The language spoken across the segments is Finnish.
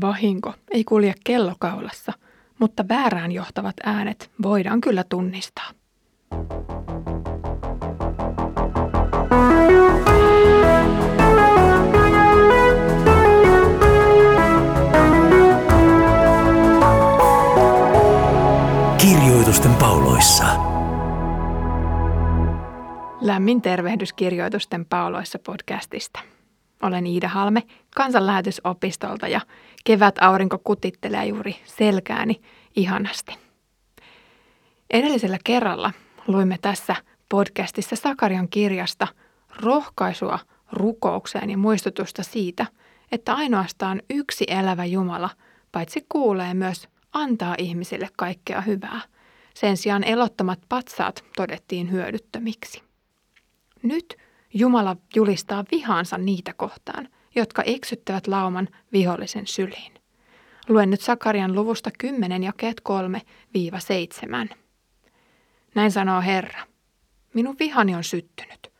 Vahinko ei kulje kellokaulassa, mutta väärään johtavat äänet voidaan kyllä tunnistaa. Kirjoitusten pauloissa. Lämmin tervehdys Kirjoitusten pauloissa podcastista. Olen Iida Halme kansanlähetysopistolta ja kevät aurinko kutittelee juuri selkääni ihanasti. Edellisellä kerralla luimme tässä podcastissa Sakarian kirjasta rohkaisua rukoukseen ja muistutusta siitä, että ainoastaan yksi elävä Jumala paitsi kuulee myös antaa ihmisille kaikkea hyvää. Sen sijaan elottomat patsaat todettiin hyödyttömiksi. Nyt Jumala julistaa vihansa niitä kohtaan, jotka eksyttävät lauman vihollisen syliin. Luen nyt Sakarian luvusta 10 jakeet 3-7. Näin sanoo Herra. Minun vihani on syttynyt.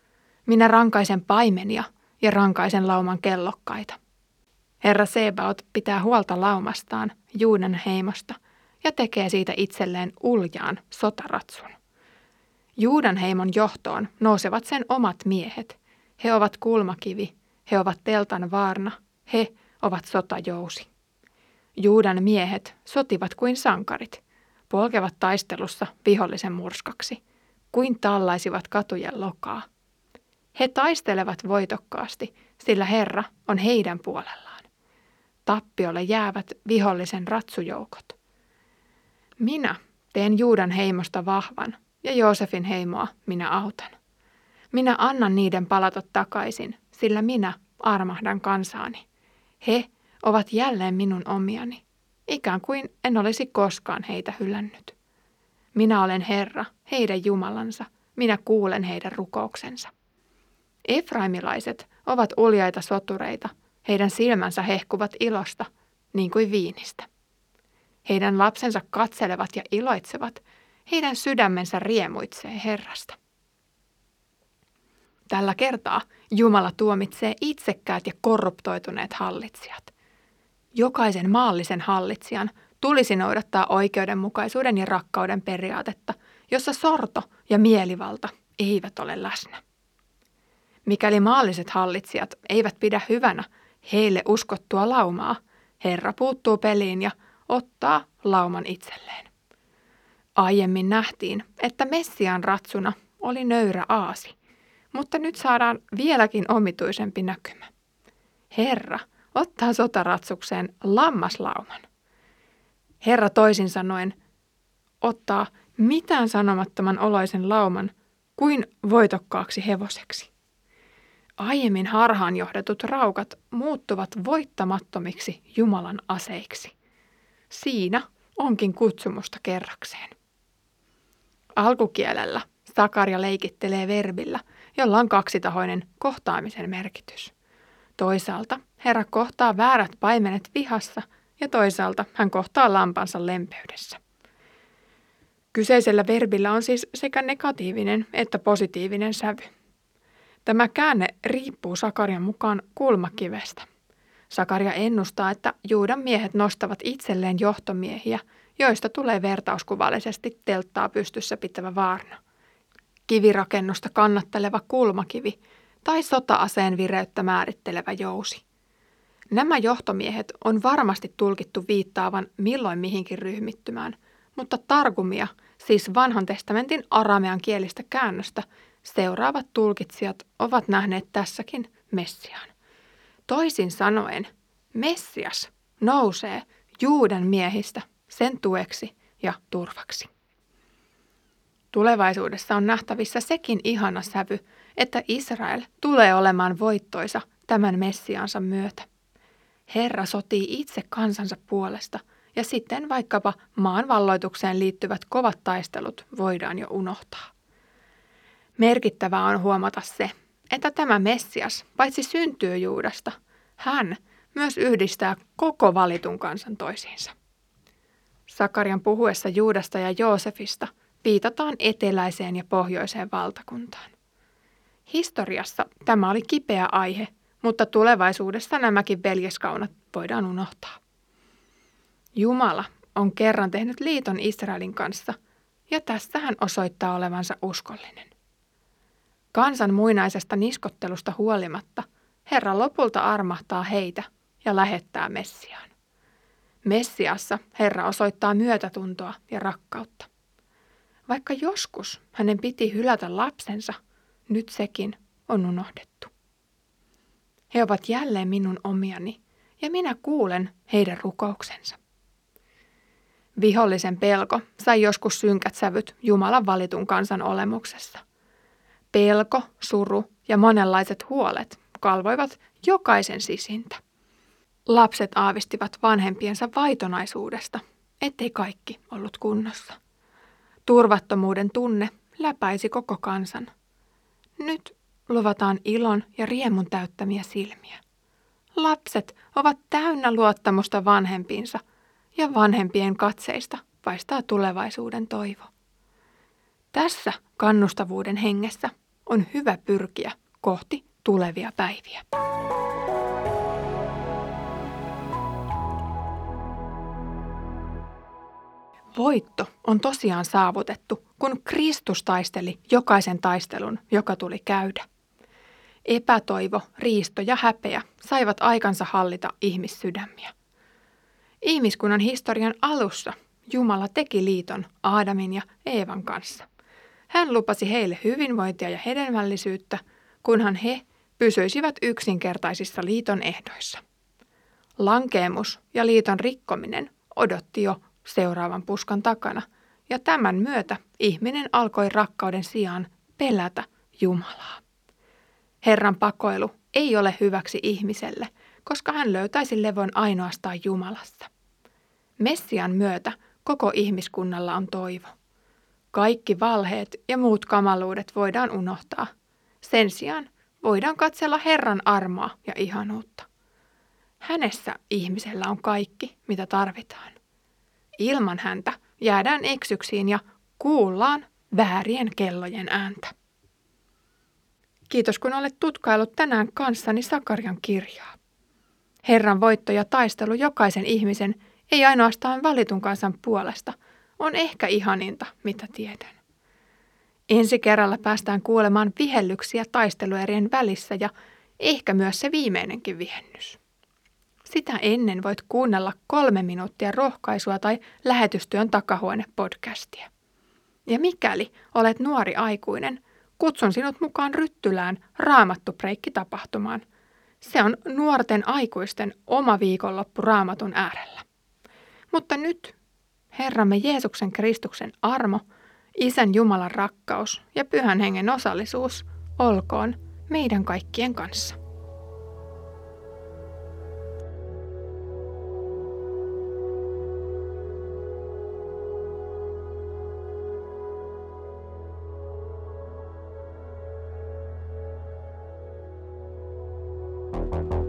Minä rankaisen paimenia ja rankaisen lauman kellokkaita. Herra Sebaot pitää huolta laumastaan, Juudan heimosta, ja tekee siitä itselleen uljaan sotaratsun. Juudan heimon johtoon nousevat sen omat miehet. He ovat kulmakivi, he ovat teltan vaarna, he ovat sotajousi. Juudan miehet sotivat kuin sankarit, polkevat taistelussa vihollisen murskaksi, kuin tallaisivat katujen lokaa. He taistelevat voitokkaasti, sillä Herra on heidän puolellaan. Tappiolle jäävät vihollisen ratsujoukot. Minä teen Juudan heimosta vahvan, ja Joosefin heimoa minä autan. Minä annan niiden palata takaisin, sillä minä armahdan kansaani. He ovat jälleen minun omiani, ikään kuin en olisi koskaan heitä hylännyt. Minä olen Herra, heidän Jumalansa, minä kuulen heidän rukouksensa. Efraimilaiset ovat uljaita sotureita, heidän silmänsä hehkuvat ilosta, niin kuin viinistä. Heidän lapsensa katselevat ja iloitsevat, heidän sydämensä riemuitsee Herrasta. Tällä kertaa Jumala tuomitsee itsekkäät ja korruptoituneet hallitsijat. Jokaisen maallisen hallitsijan tulisi noudattaa oikeudenmukaisuuden ja rakkauden periaatetta, jossa sorto ja mielivalta eivät ole läsnä. Mikäli maalliset hallitsijat eivät pidä hyvänä heille uskottua laumaa, Herra puuttuu peliin ja ottaa lauman itselleen. Aiemmin nähtiin, että Messian ratsuna oli nöyrä aasi, mutta nyt saadaan vieläkin omituisempi näkymä. Herra ottaa sotaratsukseen lammaslauman. Herra toisin sanoen ottaa mitään sanomattoman oloisen lauman kuin voitokkaaksi hevoseksi. Aiemmin harhaan johdetut raukat muuttuvat voittamattomiksi Jumalan aseiksi. Siinä onkin kutsumusta kerrakseen. Alkukielellä Sakaria leikittelee verbillä, jolla on kaksitahoinen kohtaamisen merkitys. Toisaalta Herra kohtaa väärät paimenet vihassa ja toisaalta hän kohtaa lampansa lempeydessä. Kyseisellä verbillä on siis sekä negatiivinen että positiivinen sävy. Tämä käänne riippuu Sakarian mukaan kulmakivestä. Sakaria ennustaa, että Juudan miehet nostavat itselleen johtomiehiä, joista tulee vertauskuvallisesti telttaa pystyssä pitävä vaarna. Kivirakennusta kannatteleva kulmakivi tai sota-aseen vireyttä määrittelevä jousi. Nämä johtomiehet on varmasti tulkittu viittaavan milloin mihinkin ryhmittymään, mutta targumia, siis vanhan testamentin aramean kielistä käännöstä, seuraavat tulkitsijat ovat nähneet tässäkin Messiaan. Toisin sanoen, Messias nousee Juudan miehistä sen tueksi ja turvaksi. Tulevaisuudessa on nähtävissä sekin ihana sävy, että Israel tulee olemaan voittoisa tämän Messiansa myötä. Herra sotii itse kansansa puolesta ja sitten vaikkapa maan valloitukseen liittyvät kovat taistelut voidaan jo unohtaa. Merkittävää on huomata se, että tämä Messias paitsi syntyy Juudasta, hän myös yhdistää koko valitun kansan toisiinsa. Sakarian puhuessa Juudasta ja Joosefista viitataan eteläiseen ja pohjoiseen valtakuntaan. Historiassa tämä oli kipeä aihe, mutta tulevaisuudessa nämäkin veljeskaunat voidaan unohtaa. Jumala on kerran tehnyt liiton Israelin kanssa, ja tässä hän osoittaa olevansa uskollinen. Kansan muinaisesta niskottelusta huolimatta Herra lopulta armahtaa heitä ja lähettää Messiaan. Messiassa Herra osoittaa myötätuntoa ja rakkautta. Vaikka joskus hänen piti hylätä lapsensa, nyt sekin on unohdettu. He ovat jälleen minun omiani, ja minä kuulen heidän rukouksensa. Vihollisen pelko sai joskus synkät sävyt Jumalan valitun kansan olemuksessa. Pelko, suru ja monenlaiset huolet kalvoivat jokaisen sisintä. Lapset aavistivat vanhempiensa vaitonaisuudesta, ettei kaikki ollut kunnossa. Turvattomuuden tunne läpäisi koko kansan. Nyt luvataan ilon ja riemun täyttämiä silmiä. Lapset ovat täynnä luottamusta vanhempiinsa ja vanhempien katseista paistaa tulevaisuuden toivo. Tässä kannustavuuden hengessä on hyvä pyrkiä kohti tulevia päiviä. Voitto on tosiaan saavutettu, kun Kristus taisteli jokaisen taistelun, joka tuli käydä. Epätoivo, riisto ja häpeä saivat aikansa hallita ihmissydämiä. Ihmiskunnan historian alussa Jumala teki liiton Aadamin ja Eevan kanssa. Hän lupasi heille hyvinvointia ja hedelmällisyyttä, kunhan he pysyisivät yksinkertaisissa liiton ehdoissa. Lankeemus ja liiton rikkominen odotti jo seuraavan puskan takana, ja tämän myötä ihminen alkoi rakkauden sijaan pelätä Jumalaa. Herran pakoilu ei ole hyväksi ihmiselle, koska hän löytäisi levon ainoastaan Jumalassa. Messian myötä koko ihmiskunnalla on toivo. Kaikki valheet ja muut kamaluudet voidaan unohtaa. Sen sijaan voidaan katsella Herran armoa ja ihanuutta. Hänessä ihmisellä on kaikki, mitä tarvitaan. Ilman häntä jäädään eksyksiin ja kuullaan väärien kellojen ääntä. Kiitos kun olet tutkailut tänään kanssani Sakarian kirjaa. Herran voitto ja taistelu jokaisen ihmisen, ei ainoastaan valitun kansan puolesta, on ehkä ihaninta, mitä tiedän. Ensi kerralla päästään kuulemaan vihellyksiä taisteluerien välissä ja ehkä myös se viimeinenkin vihennys. Sitä ennen voit kuunnella kolme minuuttia rohkaisua tai lähetystyön takahuone podcastia. Ja mikäli olet nuori aikuinen, kutsun sinut mukaan Ryttylään Raamattu-preikki-tapahtumaan. Se on nuorten aikuisten oma viikonloppu Raamatun äärellä. Mutta nyt Herramme Jeesuksen Kristuksen armo, Isän Jumalan rakkaus ja Pyhän Hengen osallisuus olkoon meidän kaikkien kanssa. you